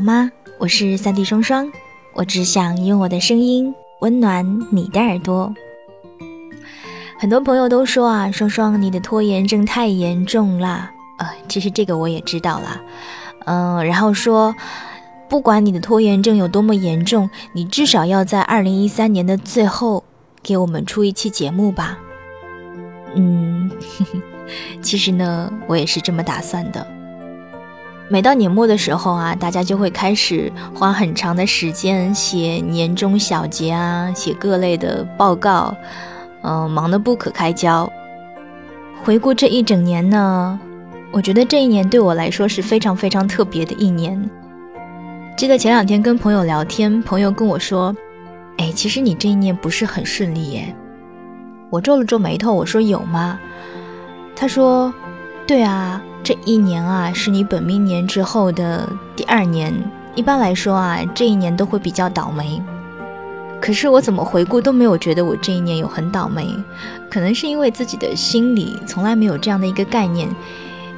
好吗？我是三弟双双，我只想用我的声音温暖你的耳朵。很多朋友都说啊，双双你的拖延症太严重了。呃，其实这个我也知道了。嗯，然后说，不管你的拖延症有多么严重，你至少要在二零一三年的最后给我们出一期节目吧。嗯，其实呢，我也是这么打算的。每到年末的时候啊，大家就会开始花很长的时间写年终小结啊，写各类的报告，嗯，忙得不可开交。回顾这一整年呢，我觉得这一年对我来说是非常非常特别的一年。记得前两天跟朋友聊天，朋友跟我说：“哎，其实你这一年不是很顺利耶。”我皱了皱眉头，我说：“有吗？”他说：“对啊。”这一年啊，是你本命年之后的第二年。一般来说啊，这一年都会比较倒霉。可是我怎么回顾都没有觉得我这一年有很倒霉。可能是因为自己的心里从来没有这样的一个概念，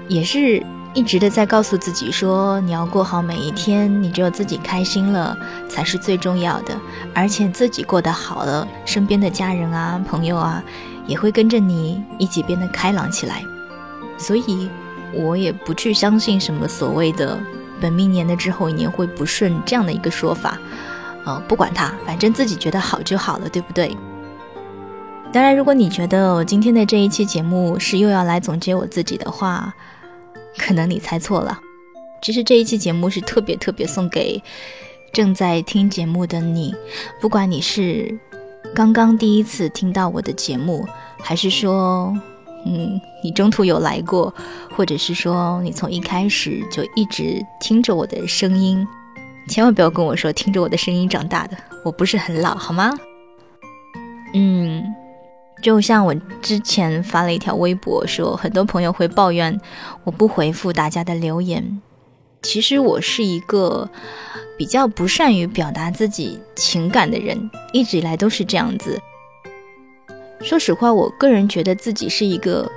也是一直的在告诉自己说，你要过好每一天，你只有自己开心了才是最重要的。而且自己过得好了，身边的家人啊、朋友啊，也会跟着你一起变得开朗起来。所以。我也不去相信什么所谓的本命年的之后一年会不顺这样的一个说法，呃，不管它，反正自己觉得好就好了，对不对？当然，如果你觉得我今天的这一期节目是又要来总结我自己的话，可能你猜错了。其实这一期节目是特别特别送给正在听节目的你，不管你是刚刚第一次听到我的节目，还是说。嗯，你中途有来过，或者是说你从一开始就一直听着我的声音，千万不要跟我说听着我的声音长大的，我不是很老，好吗？嗯，就像我之前发了一条微博，说很多朋友会抱怨我不回复大家的留言，其实我是一个比较不善于表达自己情感的人，一直以来都是这样子。说实话，我个人觉得自己是一个，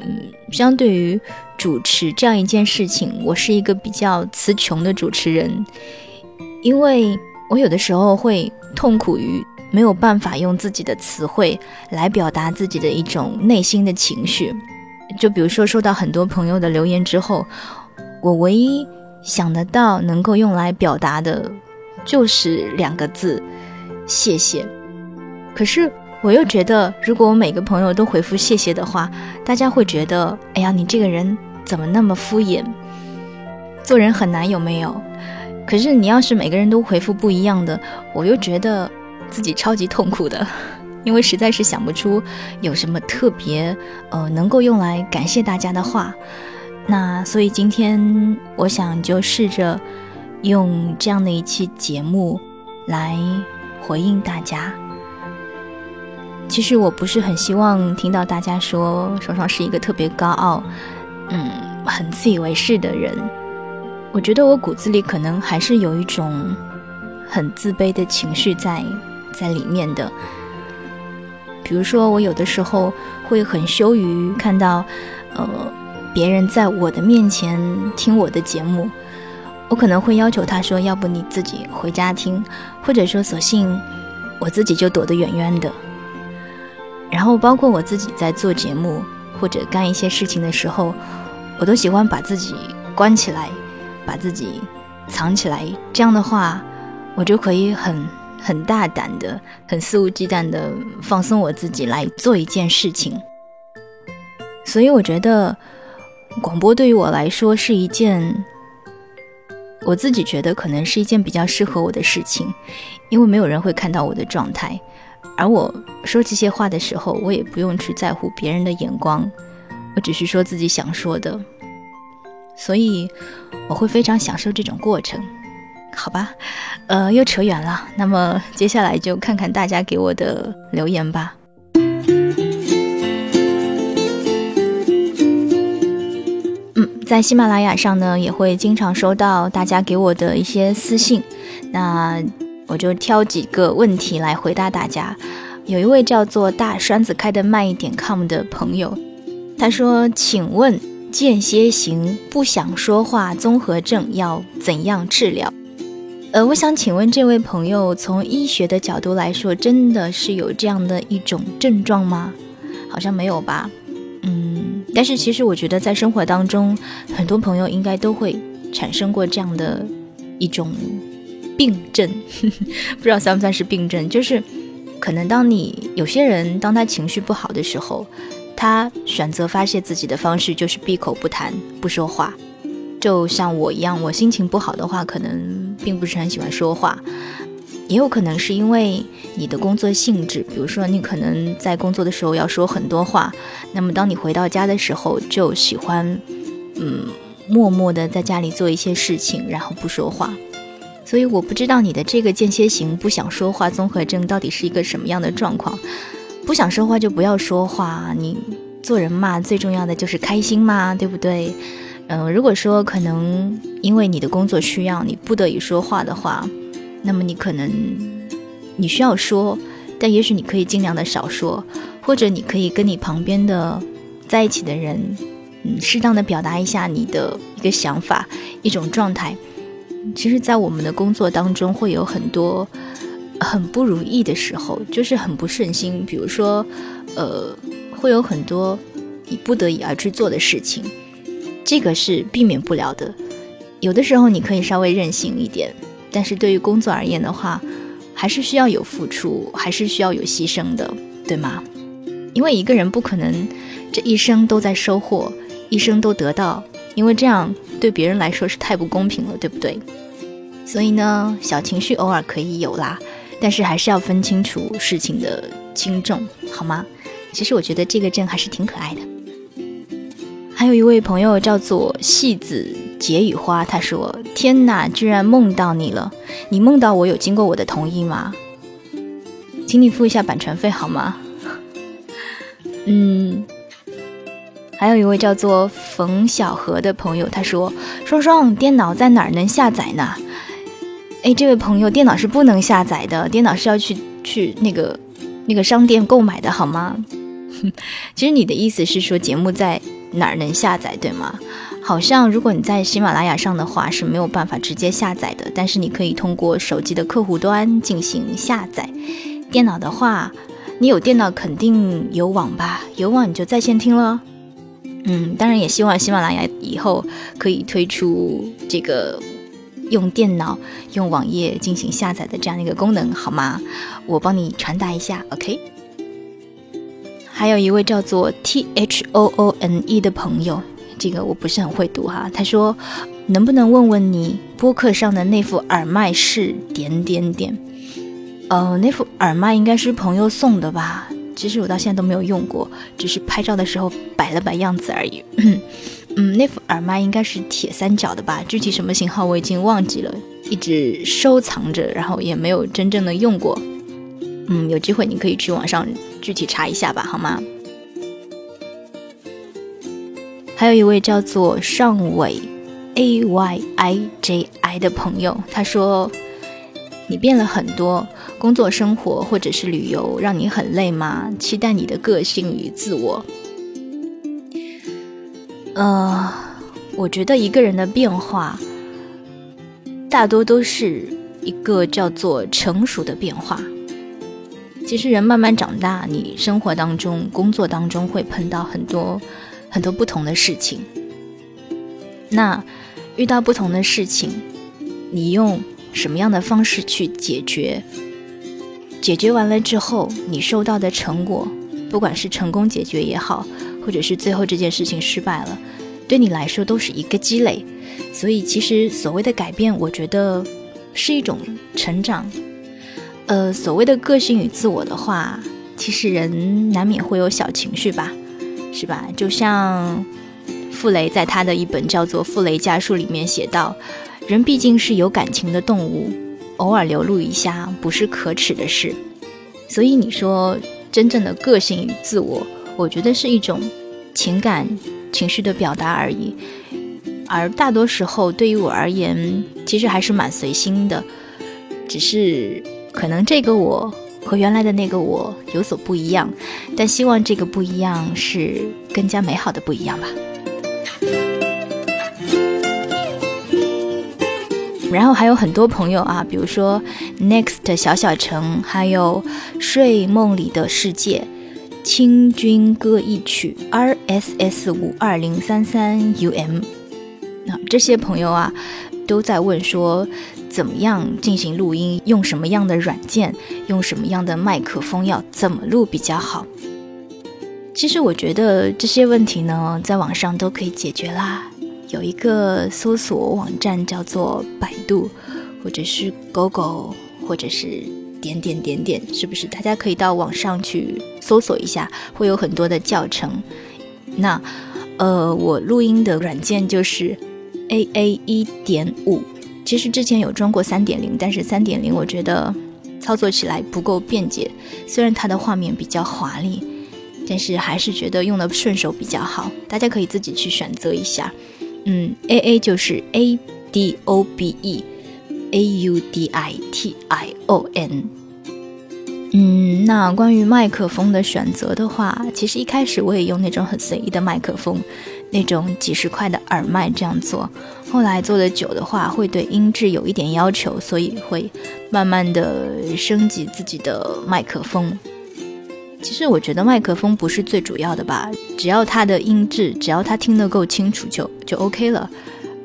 嗯，相对于主持这样一件事情，我是一个比较词穷的主持人，因为我有的时候会痛苦于没有办法用自己的词汇来表达自己的一种内心的情绪。就比如说，收到很多朋友的留言之后，我唯一想得到能够用来表达的，就是两个字：谢谢。可是。我又觉得，如果我每个朋友都回复谢谢的话，大家会觉得，哎呀，你这个人怎么那么敷衍？做人很难，有没有？可是你要是每个人都回复不一样的，我又觉得自己超级痛苦的，因为实在是想不出有什么特别，呃，能够用来感谢大家的话。那所以今天我想就试着用这样的一期节目来回应大家。其实我不是很希望听到大家说双双是一个特别高傲，嗯，很自以为是的人。我觉得我骨子里可能还是有一种很自卑的情绪在在里面的。比如说，我有的时候会很羞于看到，呃，别人在我的面前听我的节目，我可能会要求他说：“要不你自己回家听，或者说索性我自己就躲得远远的。”然后，包括我自己在做节目或者干一些事情的时候，我都喜欢把自己关起来，把自己藏起来。这样的话，我就可以很很大胆的、很肆无忌惮的放松我自己来做一件事情。所以，我觉得广播对于我来说是一件，我自己觉得可能是一件比较适合我的事情，因为没有人会看到我的状态。而我说这些话的时候，我也不用去在乎别人的眼光，我只是说自己想说的，所以我会非常享受这种过程，好吧？呃，又扯远了，那么接下来就看看大家给我的留言吧。嗯，在喜马拉雅上呢，也会经常收到大家给我的一些私信，那。我就挑几个问题来回答大家。有一位叫做大栓子开的慢一点 com 的朋友，他说：“请问间歇型不想说话综合症要怎样治疗？”呃，我想请问这位朋友，从医学的角度来说，真的是有这样的一种症状吗？好像没有吧。嗯，但是其实我觉得在生活当中，很多朋友应该都会产生过这样的一种病症，不知道算不算是病症，就是可能当你有些人当他情绪不好的时候，他选择发泄自己的方式就是闭口不谈，不说话。就像我一样，我心情不好的话，可能并不是很喜欢说话，也有可能是因为你的工作性质，比如说你可能在工作的时候要说很多话，那么当你回到家的时候就喜欢，嗯，默默的在家里做一些事情，然后不说话。所以我不知道你的这个间歇型不想说话综合症到底是一个什么样的状况。不想说话就不要说话，你做人嘛，最重要的就是开心嘛，对不对？嗯，如果说可能因为你的工作需要你不得已说话的话，那么你可能你需要说，但也许你可以尽量的少说，或者你可以跟你旁边的在一起的人，嗯，适当的表达一下你的一个想法，一种状态。其实，在我们的工作当中，会有很多很不如意的时候，就是很不顺心。比如说，呃，会有很多你不得已而去做的事情。这个是避免不了的，有的时候你可以稍微任性一点，但是对于工作而言的话，还是需要有付出，还是需要有牺牲的，对吗？因为一个人不可能这一生都在收获，一生都得到，因为这样对别人来说是太不公平了，对不对？所以呢，小情绪偶尔可以有啦，但是还是要分清楚事情的轻重，好吗？其实我觉得这个症还是挺可爱的。还有一位朋友叫做戏子结雨花，他说：“天哪，居然梦到你了！你梦到我有经过我的同意吗？请你付一下版权费好吗？” 嗯，还有一位叫做冯小何的朋友，他说：“双双，电脑在哪儿能下载呢？”哎，这位朋友，电脑是不能下载的，电脑是要去去那个那个商店购买的，好吗？其实你的意思是说节目在。哪儿能下载，对吗？好像如果你在喜马拉雅上的话是没有办法直接下载的，但是你可以通过手机的客户端进行下载。电脑的话，你有电脑肯定有网吧，有网你就在线听了。嗯，当然也希望喜马拉雅以后可以推出这个用电脑、用网页进行下载的这样一个功能，好吗？我帮你传达一下，OK。还有一位叫做 T H O O N E 的朋友，这个我不是很会读哈。他说：“能不能问问你播客上的那副耳麦是点点点？呃，那副耳麦应该是朋友送的吧？其实我到现在都没有用过，只是拍照的时候摆了摆样子而已。嗯，那副耳麦应该是铁三角的吧？具体什么型号我已经忘记了，一直收藏着，然后也没有真正的用过。嗯，有机会你可以去网上。”具体查一下吧，好吗？还有一位叫做尚伟 A Y I J I 的朋友，他说：“你变了很多，工作、生活或者是旅游让你很累吗？期待你的个性与自我。”呃，我觉得一个人的变化，大多都是一个叫做成熟的变化。其实人慢慢长大，你生活当中、工作当中会碰到很多很多不同的事情。那遇到不同的事情，你用什么样的方式去解决？解决完了之后，你收到的成果，不管是成功解决也好，或者是最后这件事情失败了，对你来说都是一个积累。所以，其实所谓的改变，我觉得是一种成长。呃，所谓的个性与自我的话，其实人难免会有小情绪吧，是吧？就像傅雷在他的一本叫做《傅雷家书》里面写到，人毕竟是有感情的动物，偶尔流露一下不是可耻的事。所以你说真正的个性与自我，我觉得是一种情感情绪的表达而已。而大多时候对于我而言，其实还是蛮随心的，只是。可能这个我和原来的那个我有所不一样，但希望这个不一样是更加美好的不一样吧。然后还有很多朋友啊，比如说 Next 小小城，还有睡梦里的世界，清军歌一曲 R S S 五二零三三 U M，那这些朋友啊，都在问说，怎么样进行录音，用什么样的软件，用什么样的麦克风，要怎么录比较好？其实我觉得这些问题呢，在网上都可以解决啦。有一个搜索网站叫做百度，或者是狗狗，或者是点点点点，是不是？大家可以到网上去搜索一下，会有很多的教程。那，呃，我录音的软件就是 A A 一点五。其实之前有装过三点零，但是三点零我觉得操作起来不够便捷，虽然它的画面比较华丽。但是还是觉得用的顺手比较好，大家可以自己去选择一下。嗯，A A 就是 A D O B E，A U D I T I O N。嗯，那关于麦克风的选择的话，其实一开始我也用那种很随意的麦克风，那种几十块的耳麦这样做。后来做的久的话，会对音质有一点要求，所以会慢慢的升级自己的麦克风。其实我觉得麦克风不是最主要的吧，只要它的音质，只要它听得够清楚就就 OK 了。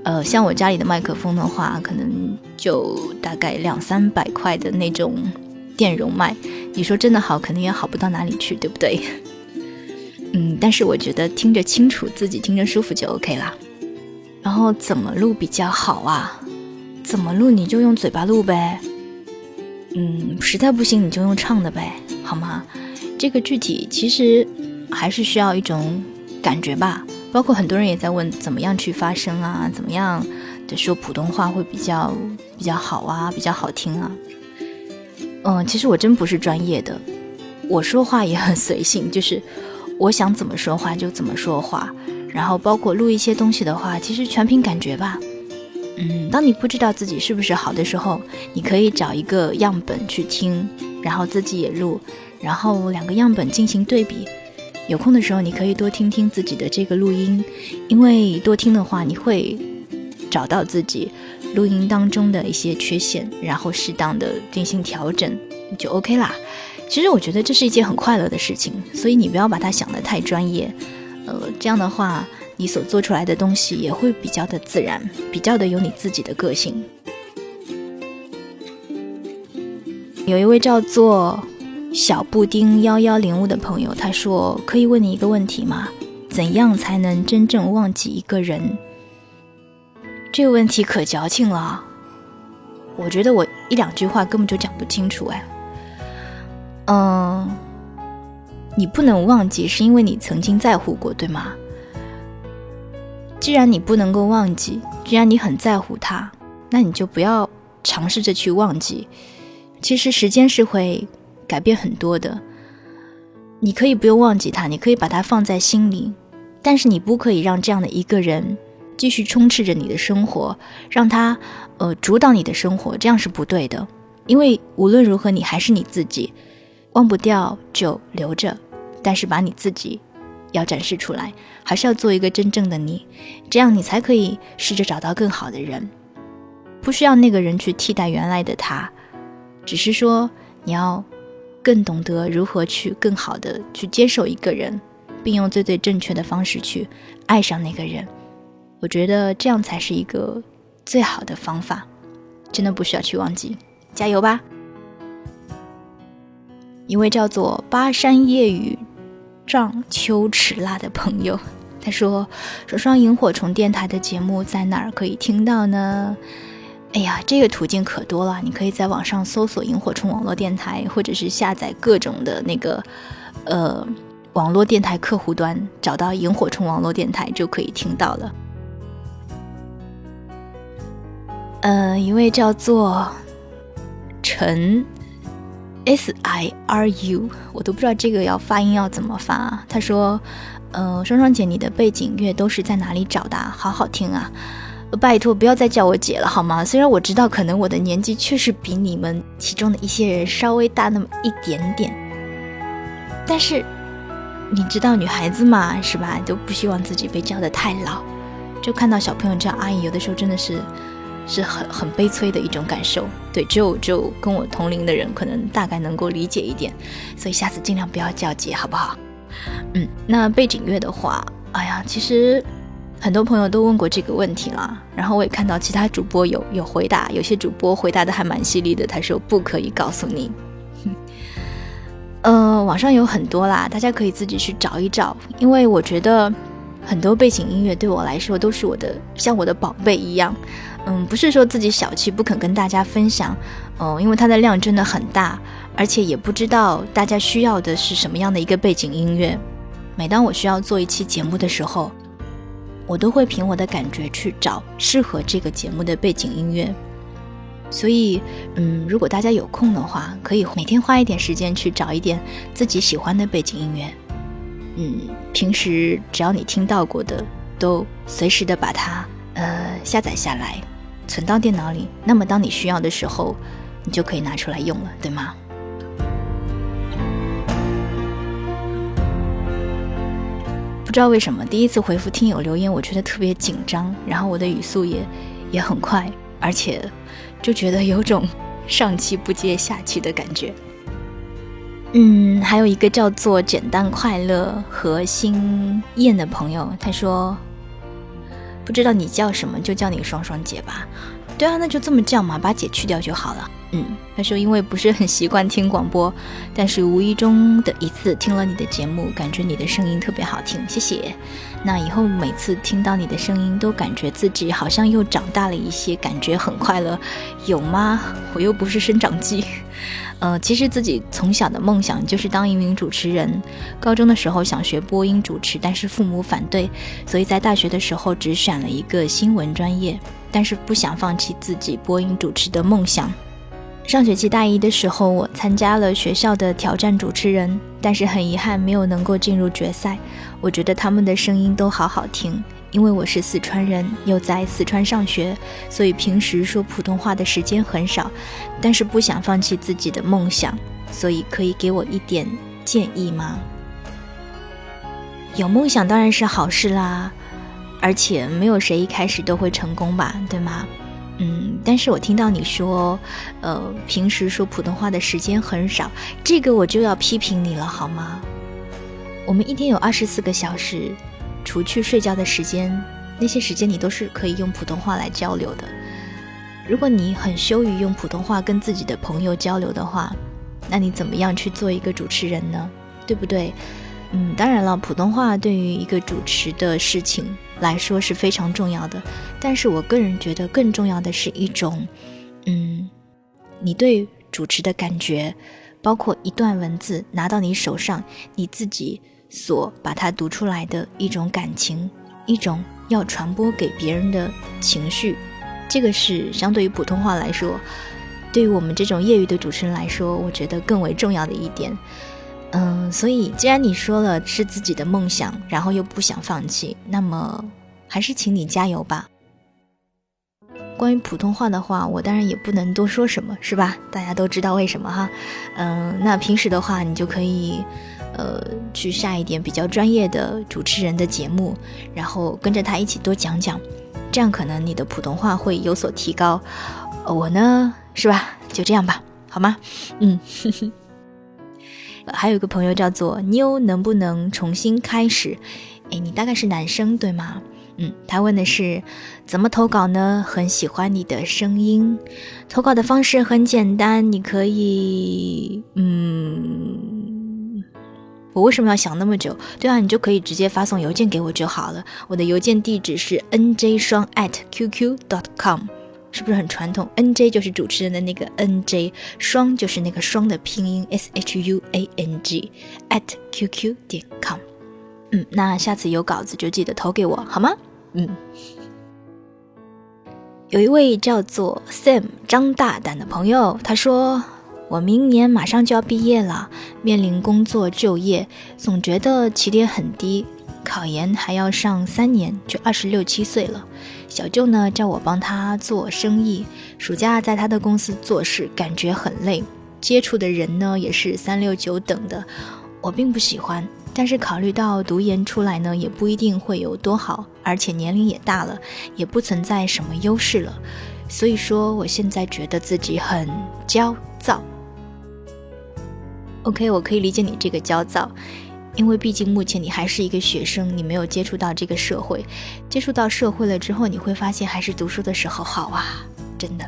呃，像我家里的麦克风的话，可能就大概两三百块的那种电容麦，你说真的好，肯定也好不到哪里去，对不对？嗯，但是我觉得听着清楚，自己听着舒服就 OK 啦。然后怎么录比较好啊？怎么录你就用嘴巴录呗。嗯，实在不行你就用唱的呗，好吗？这个具体其实还是需要一种感觉吧，包括很多人也在问怎么样去发声啊，怎么样的说普通话会比较比较好啊，比较好听啊。嗯，其实我真不是专业的，我说话也很随性，就是我想怎么说话就怎么说话，然后包括录一些东西的话，其实全凭感觉吧。嗯，当你不知道自己是不是好的时候，你可以找一个样本去听，然后自己也录。然后两个样本进行对比，有空的时候你可以多听听自己的这个录音，因为多听的话，你会找到自己录音当中的一些缺陷，然后适当的进行调整，就 OK 啦。其实我觉得这是一件很快乐的事情，所以你不要把它想得太专业，呃，这样的话你所做出来的东西也会比较的自然，比较的有你自己的个性。有一位叫做。小布丁幺幺零五的朋友，他说：“可以问你一个问题吗？怎样才能真正忘记一个人？”这个问题可矫情了，我觉得我一两句话根本就讲不清楚。哎，嗯，你不能忘记，是因为你曾经在乎过，对吗？既然你不能够忘记，既然你很在乎他，那你就不要尝试着去忘记。其实时间是会。改变很多的，你可以不用忘记他，你可以把他放在心里，但是你不可以让这样的一个人继续充斥着你的生活，让他呃主导你的生活，这样是不对的。因为无论如何，你还是你自己，忘不掉就留着，但是把你自己要展示出来，还是要做一个真正的你，这样你才可以试着找到更好的人，不需要那个人去替代原来的他，只是说你要。更懂得如何去更好的去接受一个人，并用最最正确的方式去爱上那个人，我觉得这样才是一个最好的方法。真的不需要去忘记，加油吧！一位叫做巴山夜雨丈秋迟辣的朋友，他说：“手上萤火虫电台的节目在哪儿可以听到呢？”哎呀，这个途径可多了，你可以在网上搜索“萤火虫网络电台”，或者是下载各种的那个，呃，网络电台客户端，找到“萤火虫网络电台”就可以听到了。呃，一位叫做陈 S I R U，我都不知道这个要发音要怎么发。他说：“呃，双双姐，你的背景乐都是在哪里找的？好好听啊！”拜托，不要再叫我姐了，好吗？虽然我知道，可能我的年纪确实比你们其中的一些人稍微大那么一点点，但是你知道，女孩子嘛，是吧？都不希望自己被叫的太老。就看到小朋友叫阿姨，有的时候真的是是很很悲催的一种感受。对，只有只有跟我同龄的人可能大概能够理解一点，所以下次尽量不要叫姐，好不好？嗯，那背景乐的话，哎呀，其实很多朋友都问过这个问题啦，然后我也看到其他主播有有回答，有些主播回答的还蛮犀利的，他说不可以告诉你。呃，网上有很多啦，大家可以自己去找一找，因为我觉得很多背景音乐对我来说都是我的像我的宝贝一样。嗯，不是说自己小气不肯跟大家分享，嗯，因为它的量真的很大，而且也不知道大家需要的是什么样的一个背景音乐。每当我需要做一期节目的时候，我都会凭我的感觉去找适合这个节目的背景音乐。所以，嗯，如果大家有空的话，可以每天花一点时间去找一点自己喜欢的背景音乐。嗯，平时只要你听到过的，都随时的把它呃下载下来。存到电脑里，那么当你需要的时候，你就可以拿出来用了，对吗？不知道为什么，第一次回复听友留言，我觉得特别紧张，然后我的语速也也很快，而且就觉得有种上气不接下气的感觉。嗯，还有一个叫做简单快乐和心燕的朋友，他说。不知道你叫什么，就叫你双双姐吧。对啊，那就这么叫嘛，把姐去掉就好了。嗯，他说因为不是很习惯听广播，但是无意中的一次听了你的节目，感觉你的声音特别好听，谢谢。那以后每次听到你的声音，都感觉自己好像又长大了一些，感觉很快乐，有吗？我又不是生长记。呃，其实自己从小的梦想就是当一名主持人。高中的时候想学播音主持，但是父母反对，所以在大学的时候只选了一个新闻专业，但是不想放弃自己播音主持的梦想。上学期大一的时候，我参加了学校的挑战主持人，但是很遗憾没有能够进入决赛。我觉得他们的声音都好好听。因为我是四川人，又在四川上学，所以平时说普通话的时间很少。但是不想放弃自己的梦想，所以可以给我一点建议吗？有梦想当然是好事啦，而且没有谁一开始都会成功吧，对吗？嗯，但是我听到你说，呃，平时说普通话的时间很少，这个我就要批评你了，好吗？我们一天有二十四个小时。除去睡觉的时间，那些时间你都是可以用普通话来交流的。如果你很羞于用普通话跟自己的朋友交流的话，那你怎么样去做一个主持人呢？对不对？嗯，当然了，普通话对于一个主持的事情来说是非常重要的。但是我个人觉得更重要的是一种，嗯，你对主持的感觉，包括一段文字拿到你手上，你自己。所把它读出来的一种感情，一种要传播给别人的情绪，这个是相对于普通话来说，对于我们这种业余的主持人来说，我觉得更为重要的一点。嗯，所以既然你说了是自己的梦想，然后又不想放弃，那么还是请你加油吧。关于普通话的话，我当然也不能多说什么，是吧？大家都知道为什么哈。嗯，那平时的话，你就可以。呃，去下一点比较专业的主持人的节目，然后跟着他一起多讲讲，这样可能你的普通话会有所提高。我呢，是吧？就这样吧，好吗？嗯。还有一个朋友叫做妞，能不能重新开始？哎，你大概是男生对吗？嗯，他问的是怎么投稿呢？很喜欢你的声音，投稿的方式很简单，你可以，嗯。我为什么要想那么久？对啊，你就可以直接发送邮件给我就好了。我的邮件地址是 nj 双 at qq dot com，是不是很传统？nj 就是主持人的那个 nj，双就是那个双的拼音 s h u a n g at qq 点 com。嗯，那下次有稿子就记得投给我好吗？嗯。有一位叫做 Sam 张大胆的朋友，他说。我明年马上就要毕业了，面临工作就业，总觉得起点很低，考研还要上三年，就二十六七岁了。小舅呢叫我帮他做生意，暑假在他的公司做事，感觉很累，接触的人呢也是三六九等的，我并不喜欢。但是考虑到读研出来呢，也不一定会有多好，而且年龄也大了，也不存在什么优势了。所以说我现在觉得自己很焦躁。OK，我可以理解你这个焦躁，因为毕竟目前你还是一个学生，你没有接触到这个社会。接触到社会了之后，你会发现还是读书的时候好啊，真的。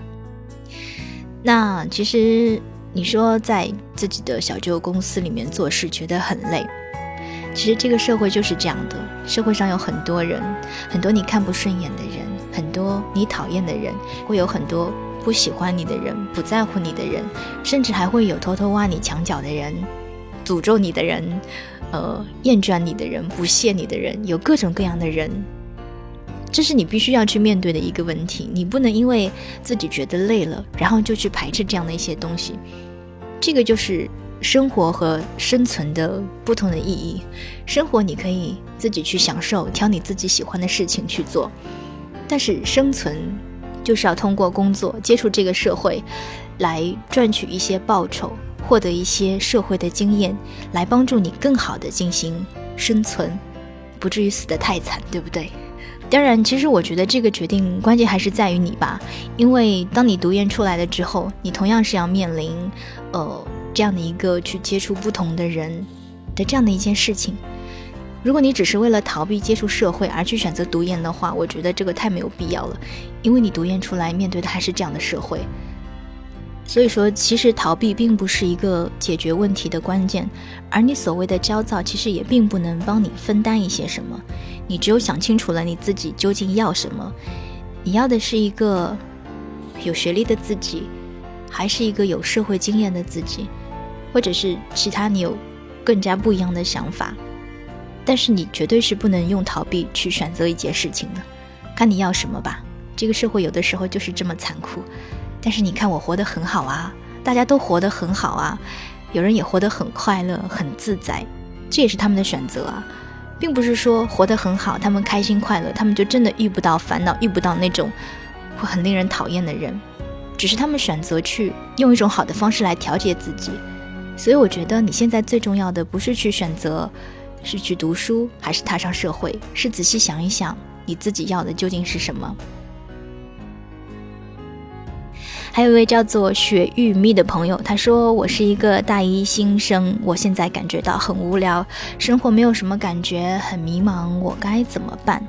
那其实你说在自己的小旧公司里面做事觉得很累，其实这个社会就是这样的，社会上有很多人，很多你看不顺眼的人，很多你讨厌的人，会有很多。不喜欢你的人，不在乎你的人，甚至还会有偷偷挖你墙角的人，诅咒你的人，呃，厌倦你的人，不屑你的人，有各种各样的人，这是你必须要去面对的一个问题。你不能因为自己觉得累了，然后就去排斥这样的一些东西。这个就是生活和生存的不同的意义。生活你可以自己去享受，挑你自己喜欢的事情去做，但是生存。就是要通过工作接触这个社会，来赚取一些报酬，获得一些社会的经验，来帮助你更好的进行生存，不至于死得太惨，对不对？当然，其实我觉得这个决定关键还是在于你吧，因为当你读研出来了之后，你同样是要面临，呃，这样的一个去接触不同的人的这样的一件事情。如果你只是为了逃避接触社会而去选择读研的话，我觉得这个太没有必要了，因为你读研出来面对的还是这样的社会。所以说，其实逃避并不是一个解决问题的关键，而你所谓的焦躁，其实也并不能帮你分担一些什么。你只有想清楚了你自己究竟要什么，你要的是一个有学历的自己，还是一个有社会经验的自己，或者是其他你有更加不一样的想法。但是你绝对是不能用逃避去选择一件事情的，看你要什么吧。这个社会有的时候就是这么残酷。但是你看我活得很好啊，大家都活得很好啊，有人也活得很快乐、很自在，这也是他们的选择啊，并不是说活得很好，他们开心快乐，他们就真的遇不到烦恼，遇不到那种会很令人讨厌的人，只是他们选择去用一种好的方式来调节自己。所以我觉得你现在最重要的不是去选择。是去读书还是踏上社会？是仔细想一想，你自己要的究竟是什么？还有一位叫做雪玉蜜的朋友，他说：“我是一个大一新生，我现在感觉到很无聊，生活没有什么感觉，很迷茫，我该怎么办？”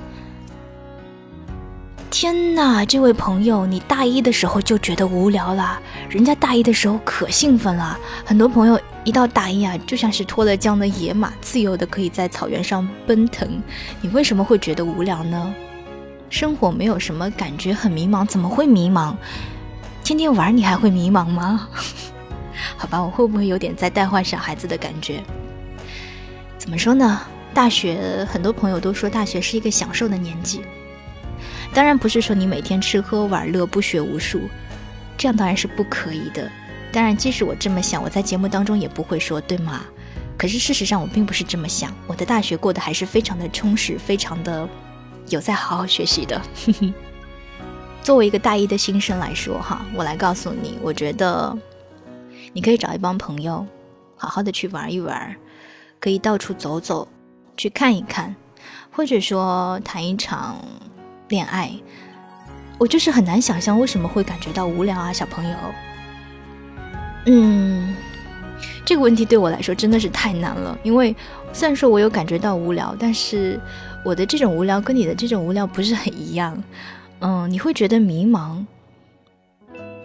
天哪，这位朋友，你大一的时候就觉得无聊了？人家大一的时候可兴奋了。很多朋友一到大一啊，就像是脱了缰的野马，自由的可以在草原上奔腾。你为什么会觉得无聊呢？生活没有什么感觉，很迷茫，怎么会迷茫？天天玩你还会迷茫吗？好吧，我会不会有点在带坏小孩子的感觉？怎么说呢？大学很多朋友都说大学是一个享受的年纪。当然不是说你每天吃喝玩乐不学无术，这样当然是不可以的。当然，即使我这么想，我在节目当中也不会说，对吗？可是事实上我并不是这么想，我的大学过得还是非常的充实，非常的有在好好学习的。作为一个大一的新生来说，哈，我来告诉你，我觉得你可以找一帮朋友，好好的去玩一玩，可以到处走走，去看一看，或者说谈一场。恋爱，我就是很难想象为什么会感觉到无聊啊，小朋友。嗯，这个问题对我来说真的是太难了，因为虽然说我有感觉到无聊，但是我的这种无聊跟你的这种无聊不是很一样。嗯，你会觉得迷茫，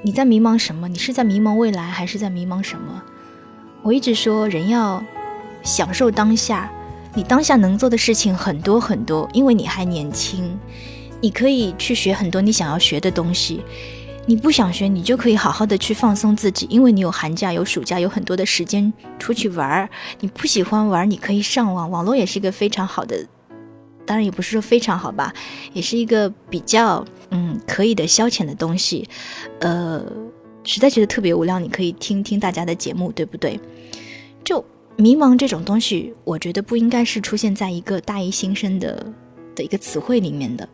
你在迷茫什么？你是在迷茫未来，还是在迷茫什么？我一直说人要享受当下，你当下能做的事情很多很多，因为你还年轻。你可以去学很多你想要学的东西，你不想学，你就可以好好的去放松自己，因为你有寒假、有暑假，有很多的时间出去玩儿。你不喜欢玩，你可以上网，网络也是一个非常好的，当然也不是说非常好吧，也是一个比较嗯可以的消遣的东西。呃，实在觉得特别无聊，你可以听听大家的节目，对不对？就迷茫这种东西，我觉得不应该是出现在一个大一新生的的一个词汇里面的。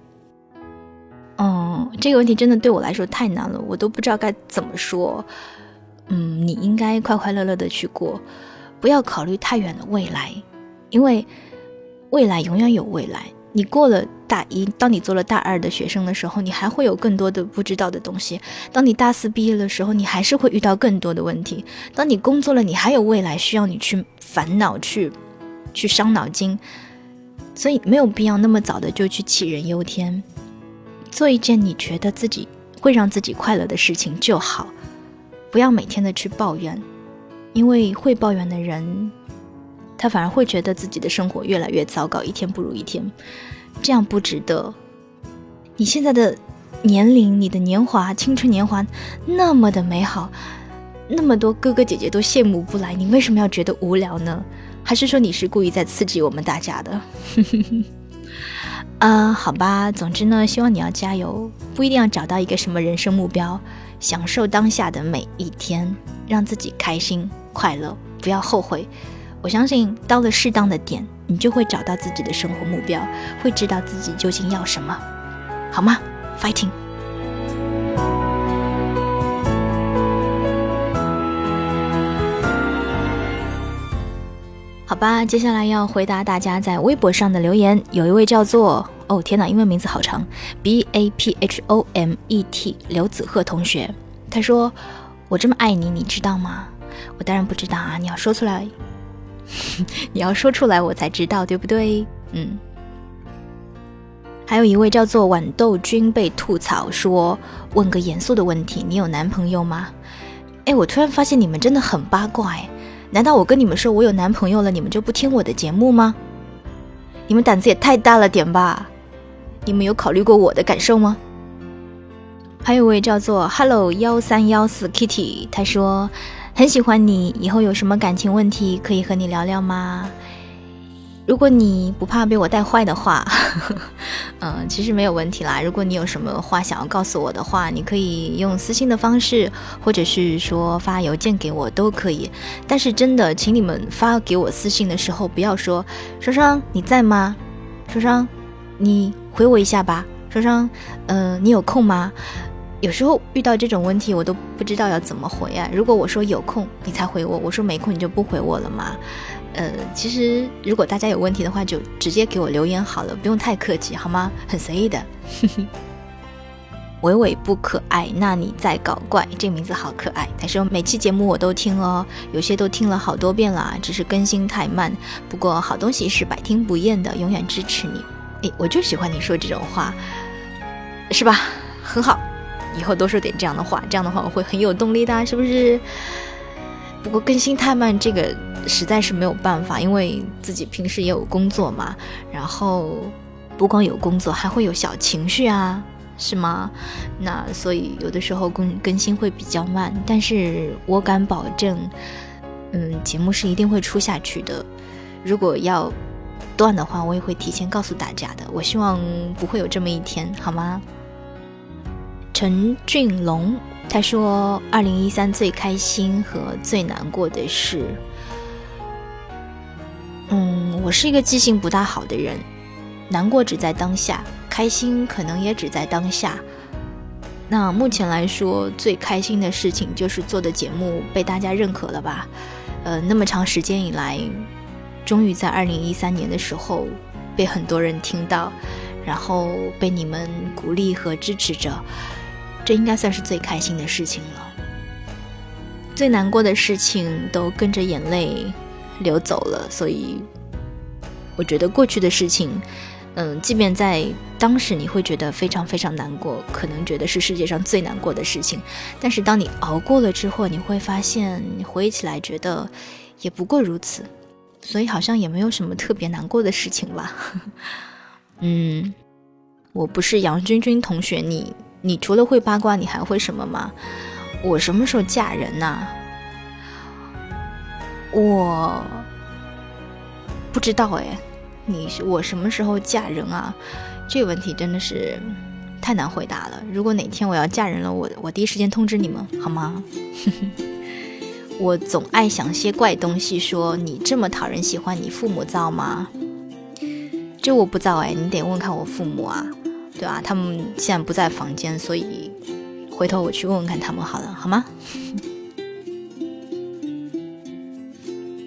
嗯，这个问题真的对我来说太难了，我都不知道该怎么说。嗯，你应该快快乐乐的去过，不要考虑太远的未来，因为未来永远有未来。你过了大一，当你做了大二的学生的时候，你还会有更多的不知道的东西；当你大四毕业的时候，你还是会遇到更多的问题；当你工作了，你还有未来需要你去烦恼、去去伤脑筋。所以没有必要那么早的就去杞人忧天，做一件你觉得自己会让自己快乐的事情就好，不要每天的去抱怨，因为会抱怨的人，他反而会觉得自己的生活越来越糟糕，一天不如一天，这样不值得。你现在的年龄，你的年华，青春年华那么的美好，那么多哥哥姐姐都羡慕不来，你为什么要觉得无聊呢？还是说你是故意在刺激我们大家的？啊，好吧，总之呢，希望你要加油，不一定要找到一个什么人生目标，享受当下的每一天，让自己开心快乐，不要后悔。我相信到了适当的点，你就会找到自己的生活目标，会知道自己究竟要什么，好吗？Fighting！好吧，接下来要回答大家在微博上的留言。有一位叫做哦天哪，英文名字好长，B A P H O M E T 刘子赫同学，他说：“我这么爱你，你知道吗？”我当然不知道啊，你要说出来，你要说出来我才知道，对不对？嗯。还有一位叫做豌豆君被吐槽说：“问个严肃的问题，你有男朋友吗？”哎，我突然发现你们真的很八卦哎。难道我跟你们说我有男朋友了，你们就不听我的节目吗？你们胆子也太大了点吧！你们有考虑过我的感受吗？还有位叫做 Hello 幺三幺四 Kitty，他说很喜欢你，以后有什么感情问题可以和你聊聊吗？如果你不怕被我带坏的话，嗯，其实没有问题啦。如果你有什么话想要告诉我的话，你可以用私信的方式，或者是说发邮件给我都可以。但是真的，请你们发给我私信的时候，不要说“双双你在吗？”“双双，你回我一下吧。”“双双，呃，你有空吗？”有时候遇到这种问题，我都不知道要怎么回啊。如果我说有空，你才回我；我说没空，你就不回我了吗？呃，其实如果大家有问题的话，就直接给我留言好了，不用太客气，好吗？很随意的。伟伟不可爱，那你在搞怪？这名字好可爱。他说每期节目我都听哦，有些都听了好多遍了，只是更新太慢。不过好东西是百听不厌的，永远支持你。诶，我就喜欢你说这种话，是吧？很好，以后多说点这样的话，这样的话我会很有动力的，是不是？不过更新太慢，这个。实在是没有办法，因为自己平时也有工作嘛，然后不光有工作，还会有小情绪啊，是吗？那所以有的时候更更新会比较慢，但是我敢保证，嗯，节目是一定会出下去的。如果要断的话，我也会提前告诉大家的。我希望不会有这么一天，好吗？陈俊龙他说：“二零一三最开心和最难过的事。”嗯，我是一个记性不大好的人，难过只在当下，开心可能也只在当下。那目前来说，最开心的事情就是做的节目被大家认可了吧？呃，那么长时间以来，终于在二零一三年的时候被很多人听到，然后被你们鼓励和支持着，这应该算是最开心的事情了。最难过的事情都跟着眼泪。流走了，所以我觉得过去的事情，嗯，即便在当时你会觉得非常非常难过，可能觉得是世界上最难过的事情，但是当你熬过了之后，你会发现，你回忆起来觉得也不过如此，所以好像也没有什么特别难过的事情吧。嗯，我不是杨君君同学，你你除了会八卦，你还会什么吗？我什么时候嫁人呐？我不知道哎，你我什么时候嫁人啊？这个问题真的是太难回答了。如果哪天我要嫁人了，我我第一时间通知你们好吗？我总爱想些怪东西，说你这么讨人喜欢，你父母造吗？这我不造哎，你得问看我父母啊，对吧？他们现在不在房间，所以回头我去问问看他们好了，好吗？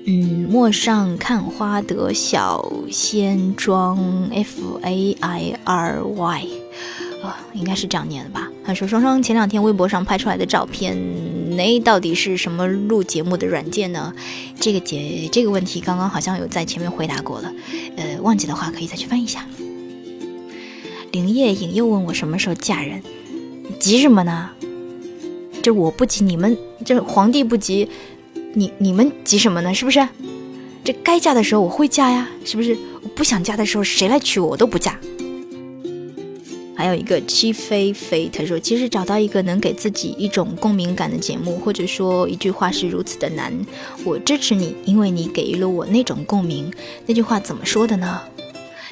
嗯，陌上看花的小仙庄 F A I R Y，啊，应该是这样念的吧？他说双双前两天微博上拍出来的照片，那到底是什么录节目的软件呢？这个节这个问题刚刚好像有在前面回答过了，呃，忘记的话可以再去翻一下。林夜影又问我什么时候嫁人，急什么呢？这我不急，你们这皇帝不急。你你们急什么呢？是不是？这该嫁的时候我会嫁呀，是不是？我不想嫁的时候，谁来娶我，我都不嫁。还有一个七飞飞，他说：“其实找到一个能给自己一种共鸣感的节目，或者说一句话是如此的难。我支持你，因为你给予了我那种共鸣。那句话怎么说的呢？”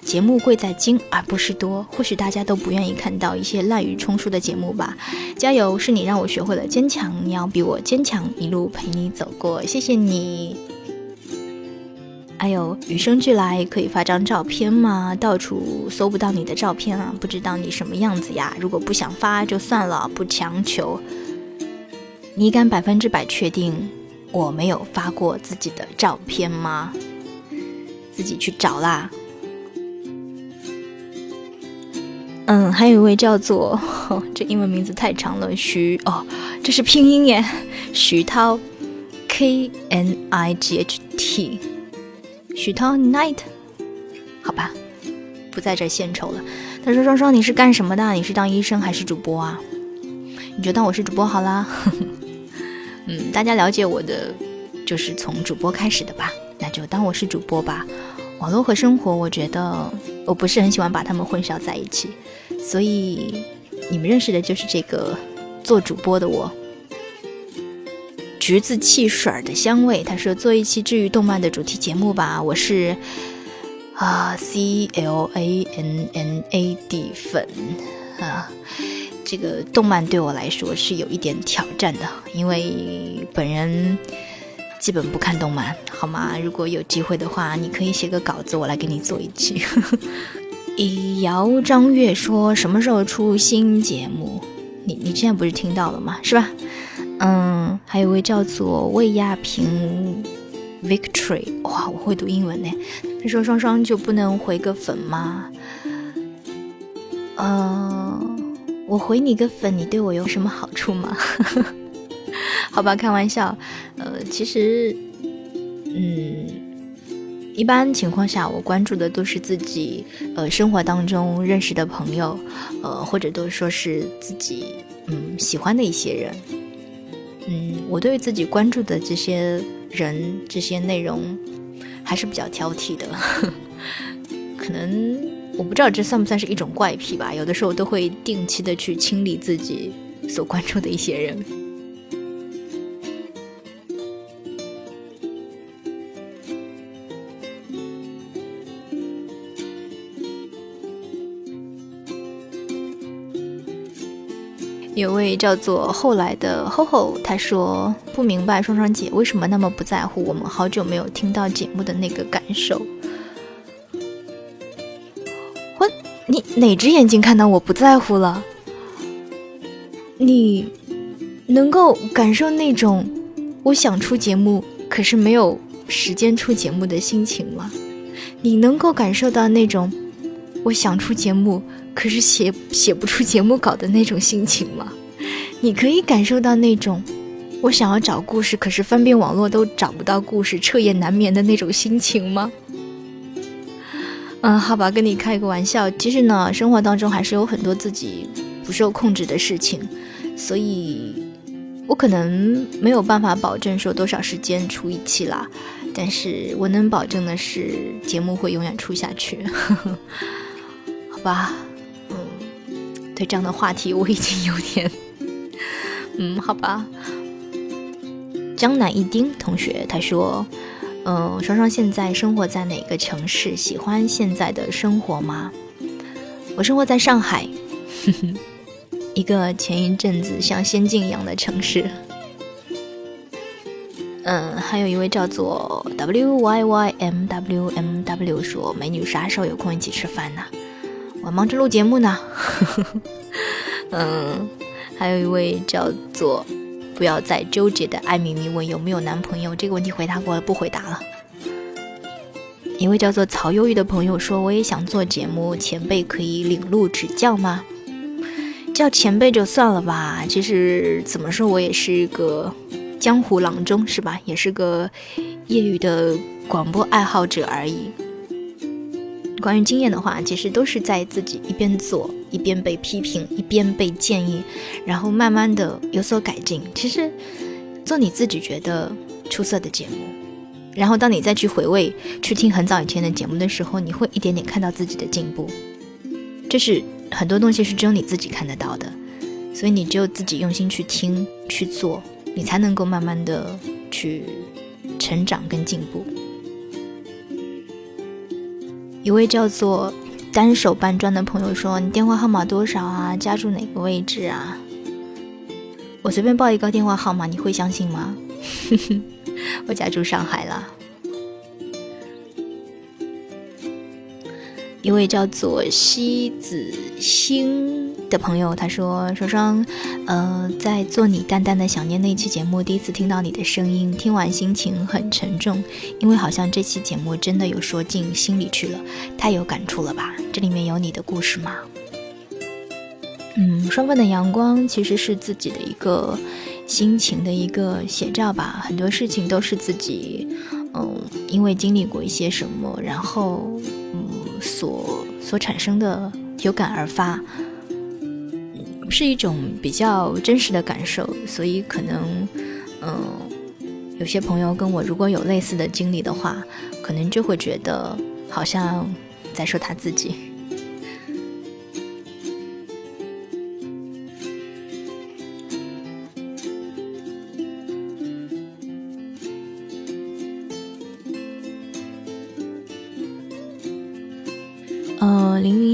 节目贵在精而不是多，或许大家都不愿意看到一些滥竽充数的节目吧。加油，是你让我学会了坚强，你要比我坚强，一路陪你走过，谢谢你。还有与生俱来可以发张照片吗？到处搜不到你的照片啊，不知道你什么样子呀。如果不想发就算了，不强求。你敢百分之百确定我没有发过自己的照片吗？自己去找啦。嗯，还有一位叫做 这英文名字太长了，徐哦，这是拼音耶，徐涛，K N I G H T，徐涛 Night，好吧，不在这献丑了。他说：“双双，你是干什么的？你是当医生还是主播啊？你就当我是主播好啦。嗯，大家了解我的就是从主播开始的吧？那就当我是主播吧。网络和生活，我觉得我不是很喜欢把他们混淆在一起。”所以你们认识的就是这个做主播的我，橘子汽水的香味。他说做一期治愈动漫的主题节目吧。我是啊 C L A N N A D 粉啊，这个动漫对我来说是有一点挑战的，因为本人基本不看动漫，好吗？如果有机会的话，你可以写个稿子，我来给你做一期。呵呵以姚张月说什么时候出新节目？你你现在不是听到了吗？是吧？嗯，还有位叫做魏亚平 Victory，哇，我会读英文呢。他说双双就不能回个粉吗？嗯，我回你个粉，你对我有什么好处吗？好吧，开玩笑。呃，其实，嗯。一般情况下，我关注的都是自己呃生活当中认识的朋友，呃或者都说是自己嗯喜欢的一些人，嗯，我对自己关注的这些人这些内容还是比较挑剔的，可能我不知道这算不算是一种怪癖吧，有的时候都会定期的去清理自己所关注的一些人。有位叫做后来的吼吼，他说不明白双双姐为什么那么不在乎我们好久没有听到节目的那个感受。我你哪只眼睛看到我不在乎了？你能够感受那种我想出节目可是没有时间出节目的心情吗？你能够感受到那种我想出节目？可是写写不出节目稿的那种心情吗？你可以感受到那种我想要找故事，可是翻遍网络都找不到故事，彻夜难眠的那种心情吗？嗯，好吧，跟你开个玩笑。其实呢，生活当中还是有很多自己不受控制的事情，所以我可能没有办法保证说多少时间出一期啦。但是我能保证的是，节目会永远出下去。好吧。对这样的话题，我已经有点，嗯，好吧。江南一丁同学他说：“嗯，双双现在生活在哪个城市？喜欢现在的生活吗？”我生活在上海，一个前一阵子像仙境一样的城市。嗯，还有一位叫做 W Y Y M W M W 说：“美女啥时候有空一起吃饭呢？”忙着录节目呢，嗯，还有一位叫做不要再纠结的艾米米问有没有男朋友这个问题回答过了，不回答了。一位叫做曹忧郁的朋友说：“我也想做节目，前辈可以领路指教吗？叫前辈就算了吧。其实怎么说，我也是一个江湖郎中，是吧？也是个业余的广播爱好者而已。关于经验的话，其实都是在自己一边做，一边被批评，一边被建议，然后慢慢的有所改进。其实做你自己觉得出色的节目。”然后，当你再去回味、去听很早以前的节目的时候，你会一点点看到自己的进步。这是很多东西是只有你自己看得到的，所以你只有自己用心去听、去做，你才能够慢慢的去成长跟进步。一位叫做单手搬砖的朋友说：“你电话号码多少啊？家住哪个位置啊？”我随便报一个电话号码，你会相信吗？我家住上海了。一位叫做西子星的朋友，他说：“双双，呃，在做你淡淡的想念那期节目，第一次听到你的声音，听完心情很沉重，因为好像这期节目真的有说进心里去了，太有感触了吧？这里面有你的故事吗？”嗯，双份的阳光其实是自己的一个。心情的一个写照吧，很多事情都是自己，嗯，因为经历过一些什么，然后，嗯，所所产生的有感而发，是一种比较真实的感受，所以可能，嗯，有些朋友跟我如果有类似的经历的话，可能就会觉得好像在说他自己。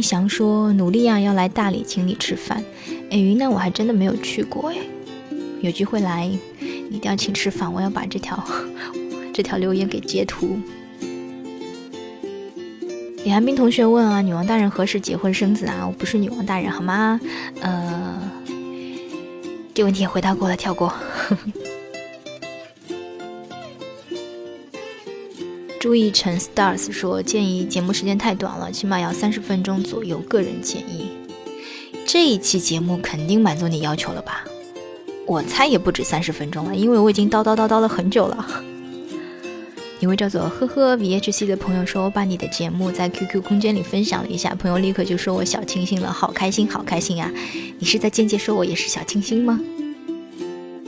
祥说：“努力啊，要来大理请你吃饭。”哎，云南我还真的没有去过哎，有机会来，一定要请吃饭。我要把这条这条留言给截图。李寒冰同学问啊：“女王大人何时结婚生子啊？”我不是女王大人好吗？呃，这问题也回答过了，跳过。朱一晨 stars 说：“建议节目时间太短了，起码要三十分钟左右。个人建议，这一期节目肯定满足你要求了吧？我猜也不止三十分钟了，因为我已经叨叨叨叨了很久了。”一位叫做呵呵 VHC 的朋友说：“我把你的节目在 QQ 空间里分享了一下，朋友立刻就说我小清新了，好开心，好开心啊！你是在间接说我也是小清新吗？”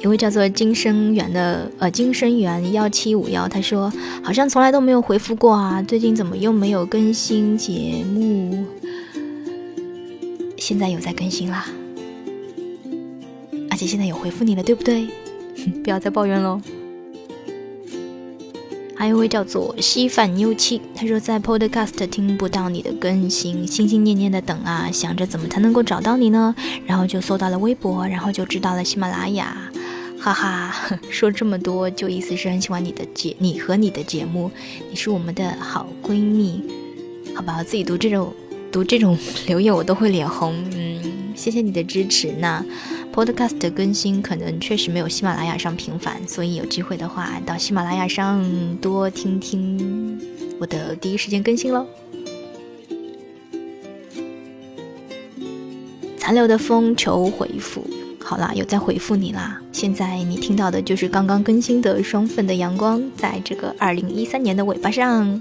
一位叫做金生源的，呃，金生源幺七五幺，他说好像从来都没有回复过啊，最近怎么又没有更新节目？现在有在更新啦，而且现在有回复你了，对不对？不要再抱怨喽。还有一位叫做稀饭妞七，他说在 Podcast 听不到你的更新，心心念念的等啊，想着怎么才能够找到你呢？然后就搜到了微博，然后就知道了喜马拉雅。哈哈，说这么多，就意思是很喜欢你的节，你和你的节目，你是我们的好闺蜜，好吧？我自己读这种读这种 留言，我都会脸红。嗯，谢谢你的支持。那 Podcast 的更新可能确实没有喜马拉雅上频繁，所以有机会的话，到喜马拉雅上多听听我的第一时间更新喽。残留的风求回复。好啦，有在回复你啦。现在你听到的就是刚刚更新的双份的阳光，在这个二零一三年的尾巴上。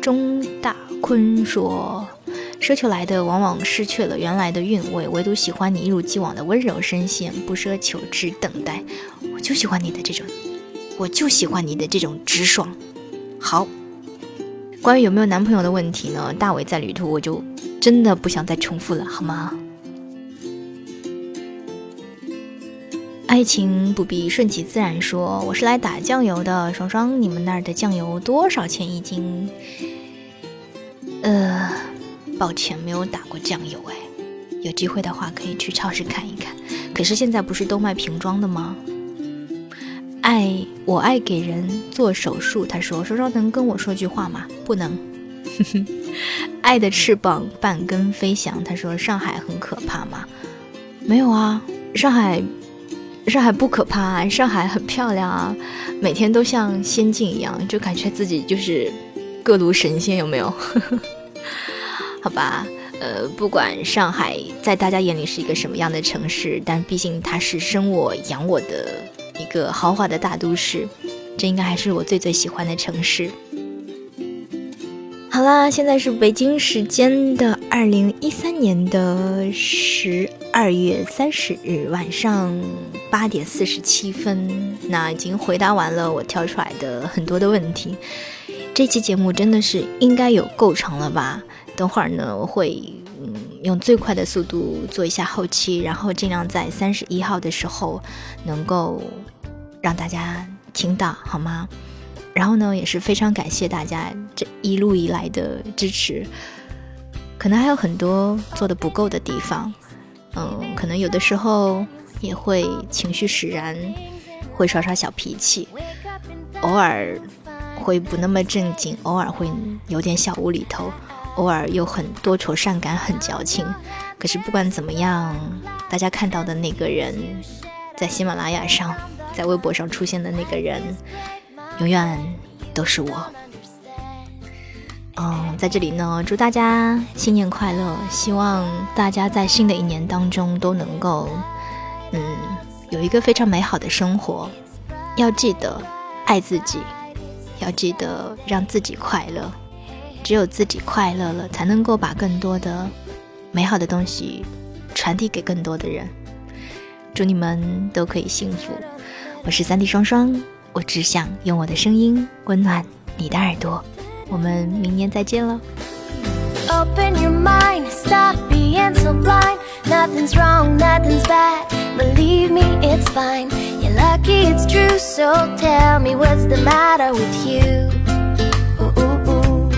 钟大坤说：“奢求来的，往往失去了原来的韵味，唯独喜欢你一如既往的温柔声线，不奢求只等待。我就喜欢你的这种，我就喜欢你的这种直爽。”好，关于有没有男朋友的问题呢？大伟在旅途，我就。真的不想再重复了，好吗？爱情不必顺其自然说，我是来打酱油的。双双，你们那儿的酱油多少钱一斤？呃，抱歉，没有打过酱油哎。有机会的话可以去超市看一看。可是现在不是都卖瓶装的吗？爱我爱给人做手术，他说双双能跟我说句话吗？不能。爱的翅膀半根飞翔。他说：“上海很可怕吗？没有啊，上海，上海不可怕，上海很漂亮啊，每天都像仙境一样，就感觉自己就是各路神仙，有没有？好吧，呃，不管上海在大家眼里是一个什么样的城市，但毕竟它是生我养我的一个豪华的大都市，这应该还是我最最喜欢的城市。好啦，现在是北京时间的二零一三年的十二月三十日晚上八点四十七分。那已经回答完了我挑出来的很多的问题。这期节目真的是应该有够长了吧？等会儿呢，我会嗯用最快的速度做一下后期，然后尽量在三十一号的时候能够让大家听到，好吗？然后呢，也是非常感谢大家这一路以来的支持。可能还有很多做的不够的地方，嗯，可能有的时候也会情绪使然，会耍耍小脾气，偶尔会不那么正经，偶尔会有点小无厘头，偶尔又很多愁善感，很矫情。可是不管怎么样，大家看到的那个人，在喜马拉雅上，在微博上出现的那个人。永远都是我。嗯，在这里呢，祝大家新年快乐！希望大家在新的一年当中都能够，嗯，有一个非常美好的生活。要记得爱自己，要记得让自己快乐。只有自己快乐了，才能够把更多的美好的东西传递给更多的人。祝你们都可以幸福！我是三 D 双双。我只想用我的声音温暖你的耳朵，我们明年再见了。Open your mind, stop being so blind. Nothing's wrong, nothing's bad. Believe me, it's fine. You're lucky it's true, so tell me what's the matter with you. Ooh, ooh, ooh.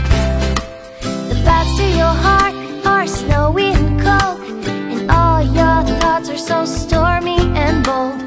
The paths to your heart are snowy and cold, and all your thoughts are so stormy and bold.